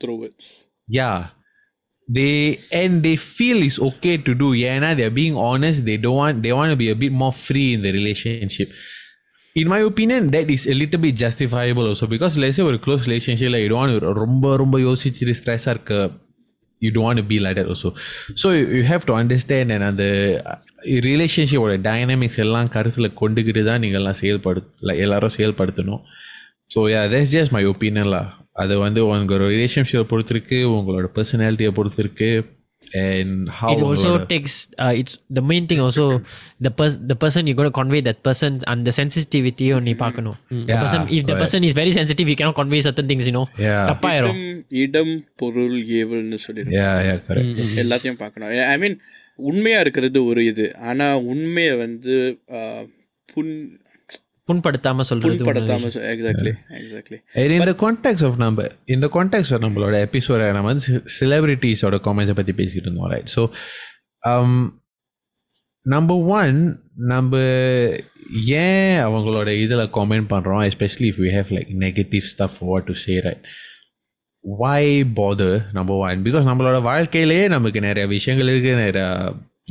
throw it yeah they and they feel it's okay to do yeah they're being honest they don't want they want to be a bit more free in the relationship in my opinion that is a little bit justifiable also because let's say ஒரு close relationship like you don't want to ரொம்ப ரொம்ப யோசிச்சுட்டு ஸ்ட்ரெஸ்ஸாக இருக்க you don't want to be like that also so you, you have to understand and அந்த ரிலேஷன்ஷிப்போட dynamics எல்லாம் கருத்தில் கொண்டுக்கிட்டு தான் நீங்கள் எல்லாம் செயல்படு எல்லாரும் செயல்படுத்தணும் so yeah just my opinion lah அது வந்து உங்களோட ரிலேஷன்ஷிப்பை பொறுத்திருக்கு உங்களோட பர்சனாலிட்டியை பொறுத்திருக்கு and how it also உங்களோட- takes uh, it's the main thing also the pers- the person you're going to convey that person and the sensitivity நீ பார்க்கணும் the Yeah, person if the correct. person is very sensitive you cannot convey certain things you know yeah தப்பாயிரும் இடம் இடம் பொருள் ஏவல்னு சொல்லிடுவோம் yeah yeah correct எல்லாத்தையும் பார்க்கணும் ஐ மீன் உண்மையா இருக்கிறது ஒரு இது. ஆனா உண்மையை வந்து புண் புண்படுத்தாம சொல்றது புண்படுத்தாம exactly exactly And in the context of நம்ம in the context of நம்மளோட எபிசோட நம்ம வந்து செலிபிரிட்டிஸோட காமெண்ட்ஸை பற்றி பேசிக்கிட்டு இருந்தோம் ரைட் ஸோ நம்பர் ஒன் நம்ம ஏன் அவங்களோட இதில் காமெண்ட் பண்ணுறோம் especially if you have like negative stuff what to say right why father number one because நம்மளோட வாழ்க்கையிலேயே நமக்கு நிறைய விஷயங்களுக்கு நிறைய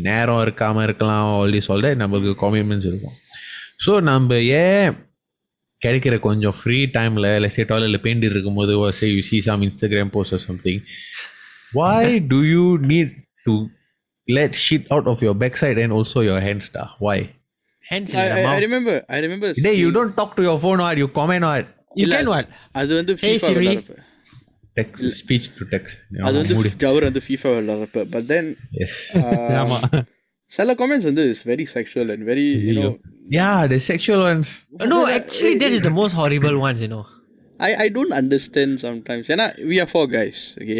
நேரம் இருக்காமல் இருக்கலாம் ஆல்ரெடி சொல்ல நம்மளுக்கு காமிட்மெண்ட்ஸ் இருக்கும் ஸோ நம்ம ஏன் கிடைக்கிற கொஞ்சம் ஃப்ரீ டைமில் இல்லை சே டாய்லெட்டில் பெயிண்ட் இருக்கும்போது say you see some Instagram post or something why do you need to let shit out of your backside and also your hands da? why hands in I, the I, I mouth. remember I remember Hey, you don't talk to your phone or you comment or you can what அது வந்து Hey, FIFA text speech to text அது வந்து அவர் வந்து FIFA விளாட்றப்ப but then S ஆமா. சில comments வந்து is very sexual and very you know yeah the sexual ones no actually that is the most horrible ones you know I I don't understand sometimes ஏன்னா we are four guys okay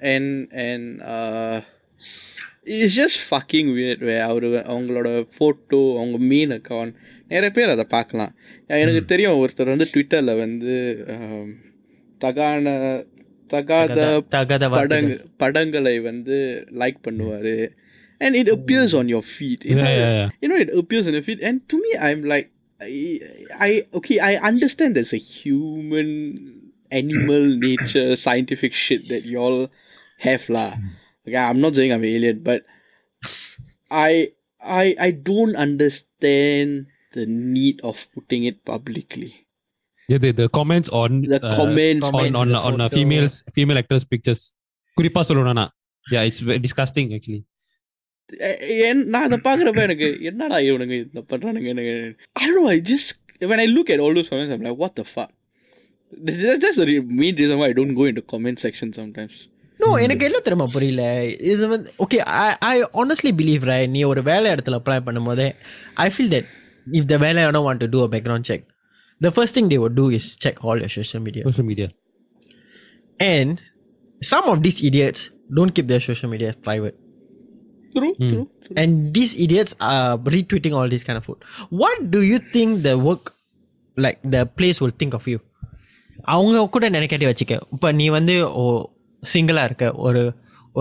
and and it's just fucking weird way அவர் அவங்களோட photo அவங்க மீன் account நிறைய பேர் அதை பார்க்கலாம். எனக்கு தெரியும் ஒருத்தர் வந்து ட்விட்டரில் வந்து um, தகான தகாத தகாத படங் படங்களை வந்து லைக் பண்ணுவாரு and it appears on your feed you know, Yeah, yeah, yeah. you know it appears on your feed and to me i'm like I, I okay i understand there's a human animal nature scientific shit that y'all have lah okay i'm not saying i'm an alien but i i i don't understand the need of putting it publicly Yeah, the, the comments on the uh, comments on on, the on uh, photo. females female actors pictures குறிப்பா சொல்லணும்னா yeah it's very disgusting actually எ- என் நான் அதை பார்க்குறப்ப எனக்கு என்னடா இவனுங்க இந்த பண்ணுறானுங்க எனக்கு I don't know I just when I look at all those comments I'm like what the fuck That- that's the re- main reason why I don't go into comment section sometimes no எனக்கு என்ன தெரியுமா புரியல இது வந்து okay I I honestly believe right நீ ஒரு வேலை இடத்துல அப்ளை பண்ணும்போதே ஐ ஃபீல் தட் இஃப் த வேலை எவனோ want to do a background check the first thing they would do is check all your social media social media and some of these idiots don't keep their social media private true true true and these idiots are retweeting all this kind of food what do you think the work like the place will think of you அவங்க கூட நினைக்காட்டி வச்சுக்க இப்போ நீ வந்து ஓ சிங்கிளாக இருக்க ஒரு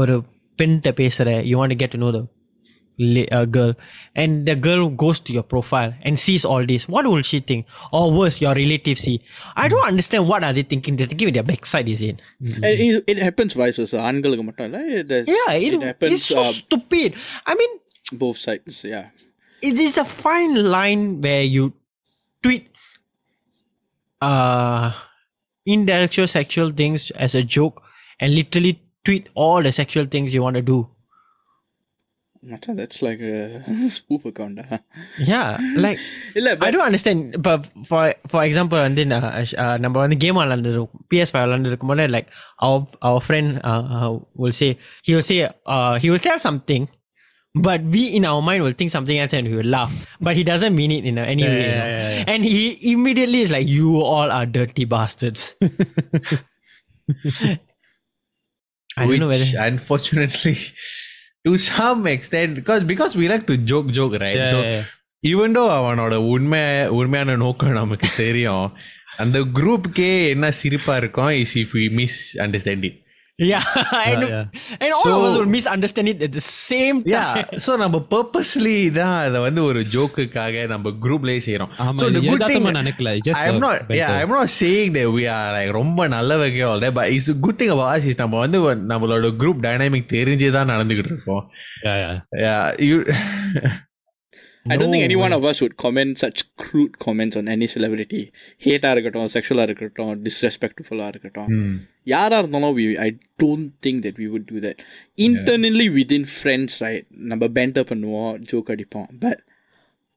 ஒரு பெண்கிட்ட பேசுகிற you want get know the girl and the girl goes to your profile and cheese all this what will she think R verse your relative C I don't understand what are the thinking the thinking their back side is in And it, it happens vice versa ஆண்களுக்கு மட்டும் இல்லை it, does- yeah it, it happens it's so uh, stupid i mean both sides yeah it is a fine line where you tweet uh intellectual sexual things as a joke and literally tweet all the sexual things you want to do மச்சான் that's like a spoof account ah. yeah like இல்ல I don't understand but for for example வந்து நான், uh, நம்ம வந்து game விளாண்டுருக்கோம் PS five விளாண்டுருக்கும் போது like our our friend uh, uh, will say he will say uh, he will tell something but we in our mind will think something else and we will laugh but he doesn't mean it in a- any Yeah, way you yeah, know. yeah, yeah. and he immediately is like you all are dirty bastards I don't know which whether unfortunately to some extent because because we like to joke joke right so even though அவனோட உண்மை உண்மையான நோக்கம் நமக்கு தெரியும் அந்த குரூப்புக்கே என்ன சிரிப்பா இருக்கும் is if we misunderstanding Yeah, and, yeah. and all of us So- will misunderstand it at the same time. Yeah so நம்ம பர்பஸ்லி தான் அதை வந்து ஒரு ஜோக்குக்காக நம்ம குரூப்லயே செய்யறோம் ஆமா So the இது good thing- யதார்த்தமா நினைக்கல just I'm a not better. yeah I'm not saying that we are like ரொம்ப நல்லவங்க all that but it's a good thing about us is நம்ம வந்து ஒரு- நம்மளோட குரூப் டைனாமிக் தெரிஞ்சே தான் நடந்துகிட்டு இருக்கோம் yeah yeah yeah you I don't think any one of us would comment such crude comments on any celebrity ஹேட்டாக இருக்கட்டும் செக்ஷுவலாக இருக்கட்டும் டிஸ்ரெஸ்பெக்ட்ஃபுல்லாக இருக்கட்டும். Hmm. யாராக இருந்தாலும் we I don't think that we would do that internally within friends right நம்ம banter பண்ணுவோம் joke அடிப்போம். பட்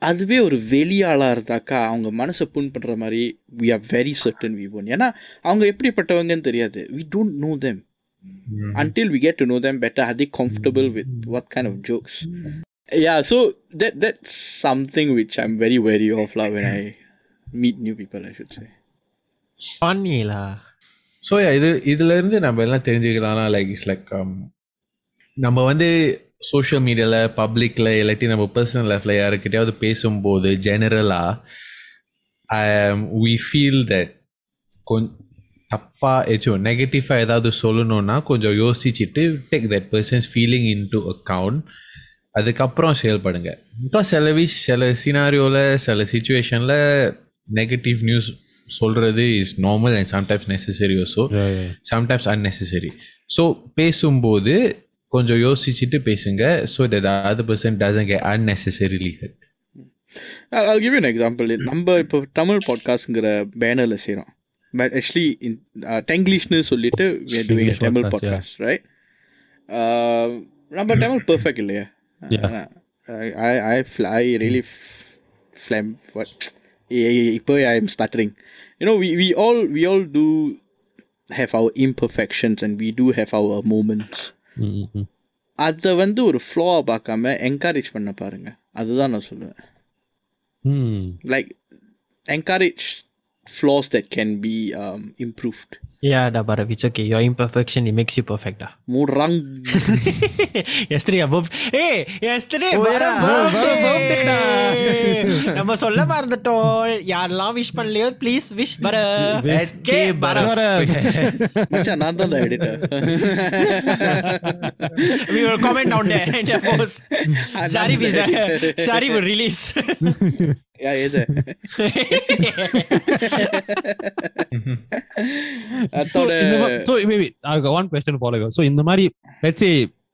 அதுவே ஒரு வெளியாளாக இருந்தாக்கா அவங்க மனசை புண் பண்ணுற மாதிரி we are very certain we won ஏன்னா அவங்க எப்படிப்பட்டவங்கன்னு தெரியாது. We don't know them until we get to know them better or the comfortable with what kind of jokes yeah so that that's something which i'm very wary of lah when i meet new people i should say Funny lah. So இது இதுல இருந்து நம்ம எல்லாம் தெரிஞ்சுக்கலாம்னா like it's like நம்ம வந்து social மீடியாவில் பப்ளிக்கில் இல்லாட்டி நம்ம பர்சனல் லைஃப்பில் யாருக்கிட்டையாவது பேசும்போது ஜெனரலாக வி ஃபீல் தட் கொஞ்சம் தப்பாக ஏச்சும் நெகட்டிவாக ஏதாவது சொல்லணும்னா கொஞ்சம் யோசிச்சுட்டு take that persons feeling in to account அதுக்கப்புறம் செயல்படுங்க. பிகாஸ் சில விஷ் சில சினாரியோவில் சில சுச்சுவேஷனில் நெகட்டிவ் நியூஸ் சொல்கிறது is normal and sometimes necessary yeah sometimes unnecessary. So பேசும்போது கொஞ்சம் யோசிச்சுட்டு பேசுங்க so that other person doesn't hurt. I'll I'll give you an example. நம்ம இப்போ தமிழ் பாட்காஸ்ட்ங்கிற பேனரில் செய்கிறோம் பட் ஆக்சுவலி டெங்கிலீஷ்னு சொல்லிட்டு we are doing a English தமிழ் podcast, பாட்காஸ்ட் ரைட் நம்ம தமிழ் பெர்ஃபெக்ட் இல்லையா. Yeah. I I I, fly, really f- flam what இப்போ I am stuttering you know we we all we all do have our imperfections and we do have our moments அதை வந்து ஒரு ஃப்ளோவாக பார்க்காம encourage பண்ண பாருங்க. அதுதான் நான் சொல்லுவேன். Hmm. Like encourage flaws that can be um, improved. Yeah, dah Bharat, it's okay. Your imperfection, it makes you perfect dah. Murang. yesterday, above. Hey, yesterday, Oh, Bharat yeah. birthday. Bharat birthday நம்ம சொல்ல மறந்துட்டோம் யாரெல்லாம் wish பண்ணலையோ please wish Bharat At K K Bharat மச்சான் நான் தான் editor. we will comment down there in the post Sharif is there Sharif will release yeah, எது so அதோட இந்த மா- so wait wait I got one question for you so இந்த மாதிரி let's say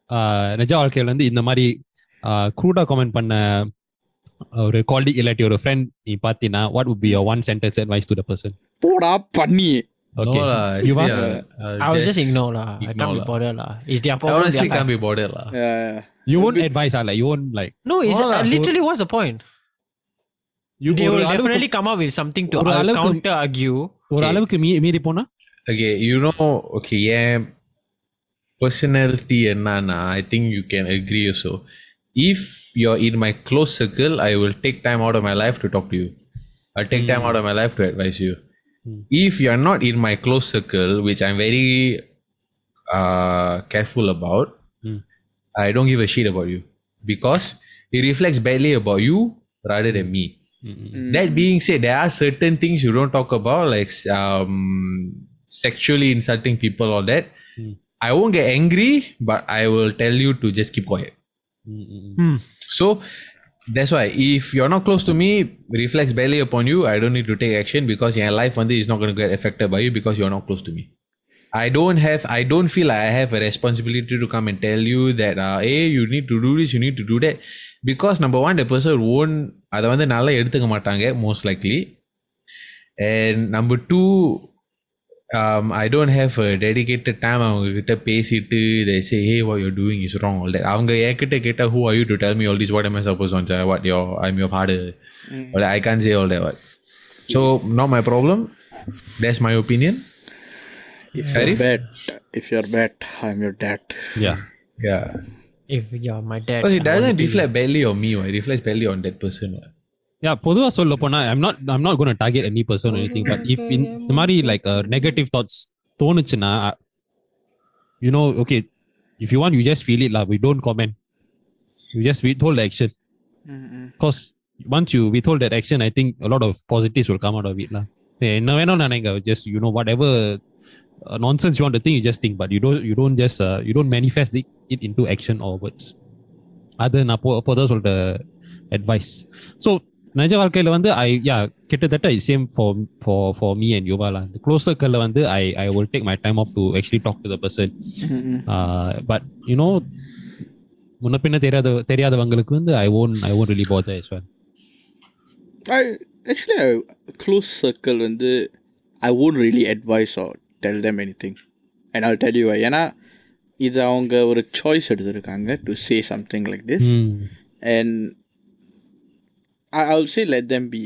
uh, நிஜ வாழ்க்கையில இருந்து இந்த மாதிரி க்ரூடா கமெண்ட் பண்ண ஒரு காலிக் இல்லாட்டி ஒரு ஃப்ரெண்ட் நீ பாத்தீங்கன்னா what would be your one sentence advice to the person போடா பண்ணி okay No lah, you actually, want uh, uh, I will just ignore lah I ignore can't be lah. bothered lah it's their I problem honestly their can't life. be bothered lah. Yeah, you won't advise ah like you won't like no it's No lah, uh, literally what's the point you they ஒரு will அளவுக்கு- definitely come up with something to ஒரு uh, அளவுக்கு- counter argue ஒரு Okay. அளவுக்கு me- மீறி போனா Okay, you know, okay, yeah, personality என்னன்னா I think you can agree also. If you're in my close circle, I will take time out of my life to talk to you. I'll take time out of my life to advise you. Hmm. If you're not in my close circle, which I'm very uh, careful about, Hmm. I don't give a shit about you because it reflects badly about you rather than me. Mm-mm. That being said, there are certain things you don't talk about, like um, sexually insulting people or that. Hmm. I won't get angry, but I will tell you to just keep quiet. Mm-mm. So that's why if you're not close to me, reflects badly upon you. I don't need to take action because your life one day is not going to get affected by you because you're not close to me. I don't have I don't feel like I have a responsibility to come and tell you that uh, hey you need to do this, you need to do that. Because number one, the person won't அதை வந்து நல்லா எடுத்துக்க மாட்டாங்க most likely. And number two, um, I don't have a dedicated time அவங்க கிட்ட பேசிட்டு they say hey what you're doing is wrong all that அவங்க என்கிட்ட கேட்டா who are you to tell me all this what am I supposed to answer what your I'm your father Or like, I can't say all that what so not my problem that's my opinion If Sharif? you're bad, if you're bad, I'm your dad. yeah yeah if you're my dad because it I wanna doesn't kill reflect badly on me what. it reflects badly on that person what. yeah பொதுவா சொல்ல போனா i'm not i'm not going to target any person or anything but if in இந்த மாதிரி like uh, negative thoughts தோணுச்சுன்னா uh, you know okay if you want you just feel it lah we don't comment you just withhold the action because once you withhold that action i think a lot of positives will come out of it lah என்ன வேணும் நினைங்க just you know whatever uh, nonsense you want to think, you just think, but you don't you don't just uh, you don't manifest it, it into action or words. அது நான் அப்போ அப்போதான் சொல்ற advice so நிஜ வாழ்க்கையில வந்து I யா கிட்டத்தட்ட same for for for me and யுவாலா இந்த க்ளோஸ் சர்க்கிளில் வந்து I I will take my time off to actually talk to the person but you know முன்ன பின்ன தெரியாத தெரியாதவங்களுக்கு வந்து I won't I won't really path as well I actually a close circle வந்து I won't really advise or tell them anything and all tell you ஏன்னா இது அவங்க ஒரு சாய்ஸ் எடுத்திருக்காங்க to say something like this and I all say let them be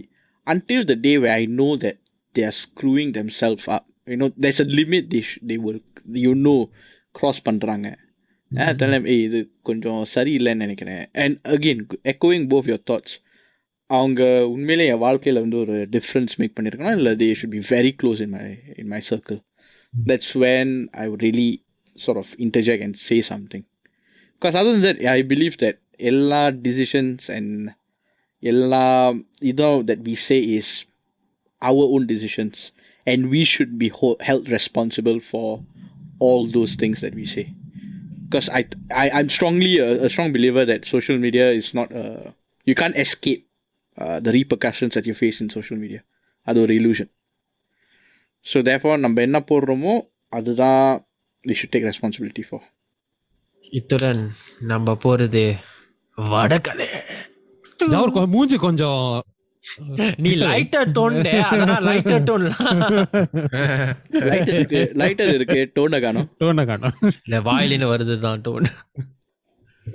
until the day way I know that they are screwing them self up you know there's a limit they they ஒரு you no cross பண்ணுறாங்க அதெல்லாம் ஏய் இது கொஞ்சம் சரியில்லைன்னு நினைக்கிறேன். And again எக்கோயிங் of your thoughts அவங்க உண்மையிலே என் வாழ்க்கையில் வந்து ஒரு டிஃப்ரென்ஸ் மேக் பண்ணியிருக்கணும் இல்லை they should be very close in my in my circle Hmm. that's when I would really sort of interject and say something. Because other than that, I believe that all decisions and all you know that we say is our own decisions, and we should be held responsible for all those things that we say. Because I, I, I'm strongly a, a, strong believer that social media is not a you can't escape uh, the repercussions that you face in social media, other illusion. So therefore நம்ம என்ன போடுறோமோ அதுதான் we should take responsibility for. இத்துடன் நம்ம ஜவர் கொ- மூஞ்சி கொஞ்சம். நீ லைட்டர் தோண்ட அதெல்லாம் லைட்டர் டோன்லாம் லைட்டர் இருக்கு லைட்டர் இருக்கு டோனை காணும். டோனை காணும். இல்ல வாயிலின்னு வருது தான் டோன்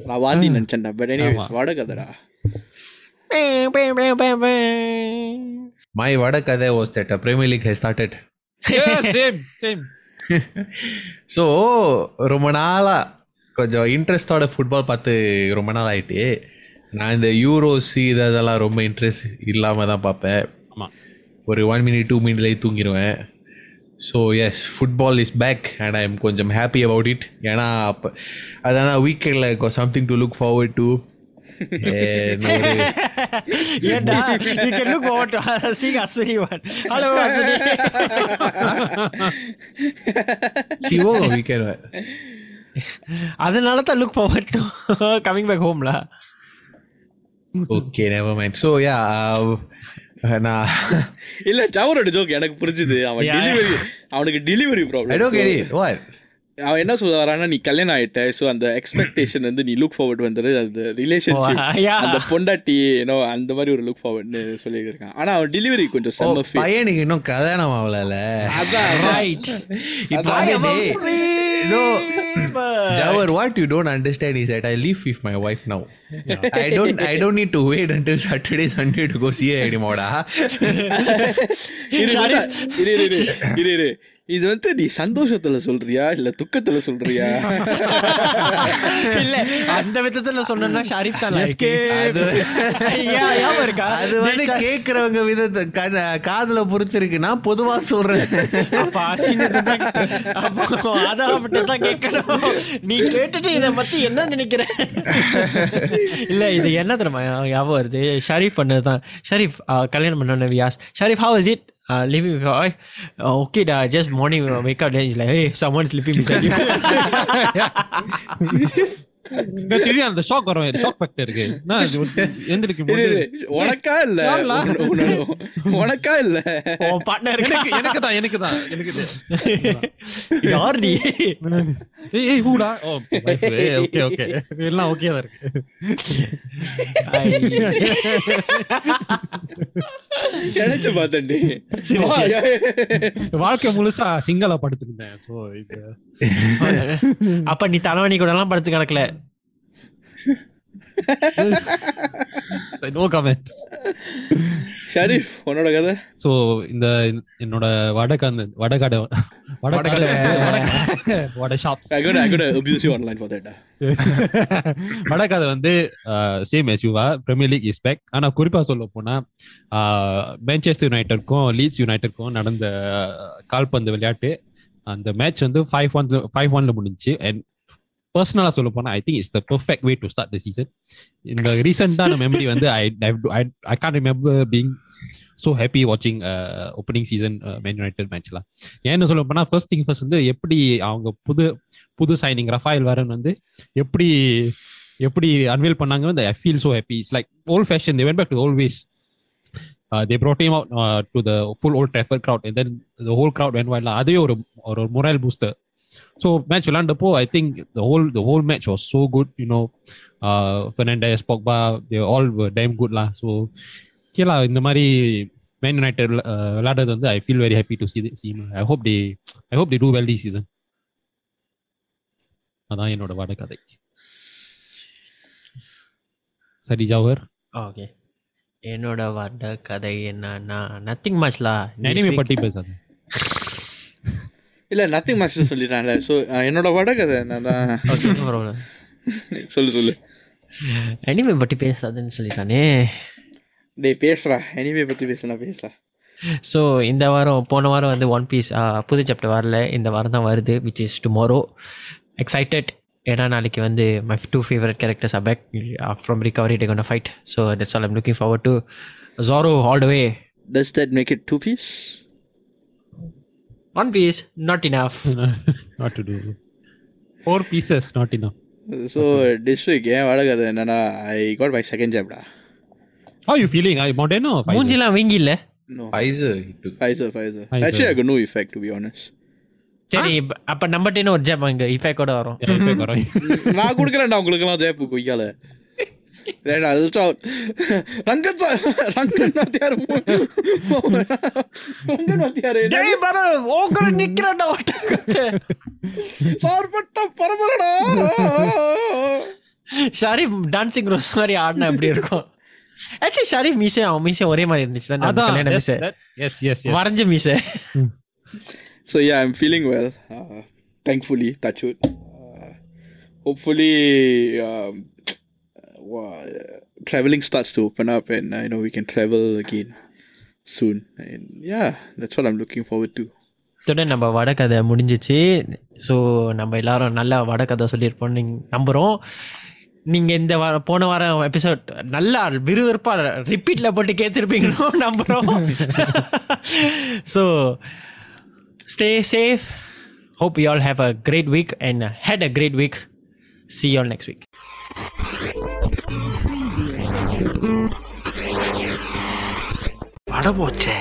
நான் வாந்தி நினச்சேன்டா பட் எனிவேஸ். வடகதடா. My Vadakade was that a Premier League has started. Same same so ரொம்ப நாளாக கொஞ்சம் இன்ட்ரெஸ்டோட ஃபுட்பால் பார்த்து ரொம்ப நாள் ஆயிட்டு நான் இந்த யூரோஸ் இது அதெல்லாம் ரொம்ப இன்ட்ரெஸ்ட் இல்லாமல் தான் பார்ப்பேன். ஆமா. ஒரு ஒன் மினிட் டூ மினிட்லேயே தூங்கிடுவேன் so yes football is back and I am கொஞ்சம் ஹாப்பி அபவுட் இட் ஏன்னா அப்போ அதான் வீக்கெண்டில் something to look forward to ஏண்டா you can look over Ashwini hello Ashwini சிவோ வீக்கர் அதனால தான் லுக் ஃபார்வர்ட் கமிங் பேக் ஹோம்ல okay never mind so ya நான் இல்ல ஜவரோட ஜோக் எனக்கு புரிஞ்சுது அவன் டெலிவரி அவனுக்கு delivery problem I don't get it what அவன் என்ன சொல்ல வரான்னா நீ கல்யாணம் ஆயிட்ட ஸோ அந்த எக்ஸ்பெக்டேஷன் வந்து நீ லுக் ஃபார்வர்ட் வந்துரு அந்த ரிலேஷன்ஷிப். அந்த பொண்டாட்டி ஏன்னோ அந்த மாதிரி ஒரு லுக் ஃபார்வர்ட்னு சொல்லியிருக்கான். ஆனா அவன் டெலிவரி கொஞ்சம் செம்ம பையனுக்கு இன்னும் கல்யாணம் ஆகல அதான் no Jawar, what you don't understand is that I live with my wife now. I don't I don't need to wait until Saturday, Sunday to go see her anymore. இது வந்து நீ சந்தோஷத்துல சொல்றியா இல்ல துக்கத்துல சொல்றியா? இல்ல அந்த விதத்துல சொன்னா ஷாரிஃப் தான் இருக்கா? அது வந்து கேக்குறவங்க விதத்தை காதுல பொறுத்திருக்கு நான் பொதுவா சொல்றேன். தான் கேட்கணும். நீ கேட்டுட்டு இத பத்தி என்ன நினைக்கிற? இல்ல இது என்ன தெரியுமா ஞாபகம் வருது? ஷரீஃப் பண்ணதுதான். ஷரீஃப் uh, கல்யாணம் பண்ண Vyas Sharif how is it Ah, uh, living with your wife uh, oh, okay dah just morning wake up then it's like hey someone sleeping beside you. அந்த ஷாக் வரும். ஷாக் ஃபேக்டர் இருக்கு. எந்திரிக்க உனக்கா இல்ல? உனக்கா இல்ல? உன் பார்ட்னர் எனக்கு தான் எனக்கு தான் எனக்கு யார் நீ ஏய் ஏய் ஹூடா ஓ ஓகே ஓகே எல்லாம் ஓகே தான் இருக்கு. நினைச்சு வாழ்க்கை முழுசா சிங்களா இது. அப்ப நீ தலைவணி கூட எல்லாம் படுத்து கிடக்கல நோ கமெண்ட்ஸ் ஷரீஃப் உன்னோட கதை? சோ இந்த என்னோட வடக்காந்த வடகாட வடகாட வட shops I gotta, I gotta abuse you online for that. வடகாத வந்து சேம் எஸ் யூவா பிரீமியர் லீக் இஸ் பேக் ஆனா குறிப்பா சொல்ல போனா மேன்செஸ்டர் யுனைடெட்க்கும் லீட்ஸ் யுனைடெட்க்கும் நடந்த கால்பந்து விளையாட்டு அந்த மேட்ச் வந்து ஃபைவ் ஒன் ஃபைவ் ஒன்ல முடிஞ்சுச்சு. அண்ட் பர்சனலா சொல்ல போனா I think it's the perfect way to start the season இந்த ரீசெண்டான மெமரி வந்து I I can remember being so happy வாட்சிங் ஓப்பனிங் சீசன் மேன் யுனைடெட் மேட்ச்லாம் ஏன்னு சொல்ல போனால் ஃபர்ஸ்ட் திங் ஃபர்ஸ்ட் வந்து எப்படி அவங்க புது புது சைனிங் ரஃபாயில் வரன் வந்து எப்படி எப்படி அன்வீல் பண்ணாங்க வந்து I feel so happy it's like old fashion they went back to always they brought him out uh, to the full old Trafford whole and then the அதே ஒரு ஒரு moral booster so match விளாண்டப்போ I think the whole the whole match was so good you know Fernandes Pogba they all time good law so கேலா இந்த மாதிரி Man United விளையாடுறது வந்து I feel very happy to C C I hope they I hope they do well the season அதான் என்னோட வட கதை சரி ஜவஹர். ஓகே என்னோட வட கதை என்னன்னா நத்திங் மச்லா எனிமே பற்றி பேசாத. இல்லை நத்திங் மாஸ்டர் சொல்லிட்டான்ல. ஸோ என்னோட வடகதை நான் தான் சொல்லு சொல்லு. எனிமே பற்றி பேசாதுன்னு சொல்லிட்டானே. டேய் பேசுறா எனிவே பற்றி பேசுனா பேசுறா ஸோ இந்த வாரம் போன வாரம் வந்து ஒன் பீஸ் புது சாப்டர் வரல. இந்த வாரம் தான் வருது விச் இஸ் டுமாரோ எக்ஸைட்டட் ஏன்னா நாளைக்கு வந்து my two favourite characters are back from recovery they gonna fight so that's all I'm looking forward to Zoro all the way does that make it two piece one piece not enough not to two four pieces not enough so dish week ஏன் வடகதை என்னன்னா I got my second ஜாப்டா How you feeling? I Modeno or Pfizer? மூஞ்சிலாம் வீங்கி இல்லை no Pfizer he took. Pfizer, Pfizer. Pfizer. Actually, I got no effect to be honest. சரி இப்ப- அப்ப நம்மகிட்ட ஒரு ஜாப் அங்கே இஃபெக்டோட வரும் Yeah, if I got right. நான் கொடுக்குறேன்டா உங்களுக்கெல்லாம் ஜெயப்பு கொய்யால வேணா அது ரங்கன் சார் ரங்கன் வாத்தியார் ரங்கன் வாத்தியார் டேய் பாரு ஓக்கற நிக்கிறடா சார்பட்ட பரபரடா ஷரீப் டான்சிங் ரோஸ் மாதிரி ஆடினா எப்படி இருக்கும் ஆக்சுவலி ஷரீப் மீசை அவன் மீசை ஒரே மாதிரி இருந்துச்சு தான் அதான், கல்யாண yes, மீசை that- yes, yes, yes. வரைஞ்ச மீசை So yeah, I'm feeling well. Uh, thankfully, touch wood. Uh, hopefully, um, wa- traveling starts to open up, and I know we can travel again soon. And yeah, that's what I'm looking forward to. இதோட நம்ம வடகதை முடிஞ்சிச்சு so நம்ம எல்லாரும் நல்ல வடகதை சொல்லியிருப்போம் நீங்கள் நம்புகிறோம் நீங்கள் இந்த வாரம் போன வாரம் எபிசோட் நல்லா விறுவிறுப்பாக ரிப்பீட்டில் போட்டு கேத்திருப்பீங்களோ நம்புகிறோம் so stay safe hope you all have a great week and had a great week see all next week வட போச்சே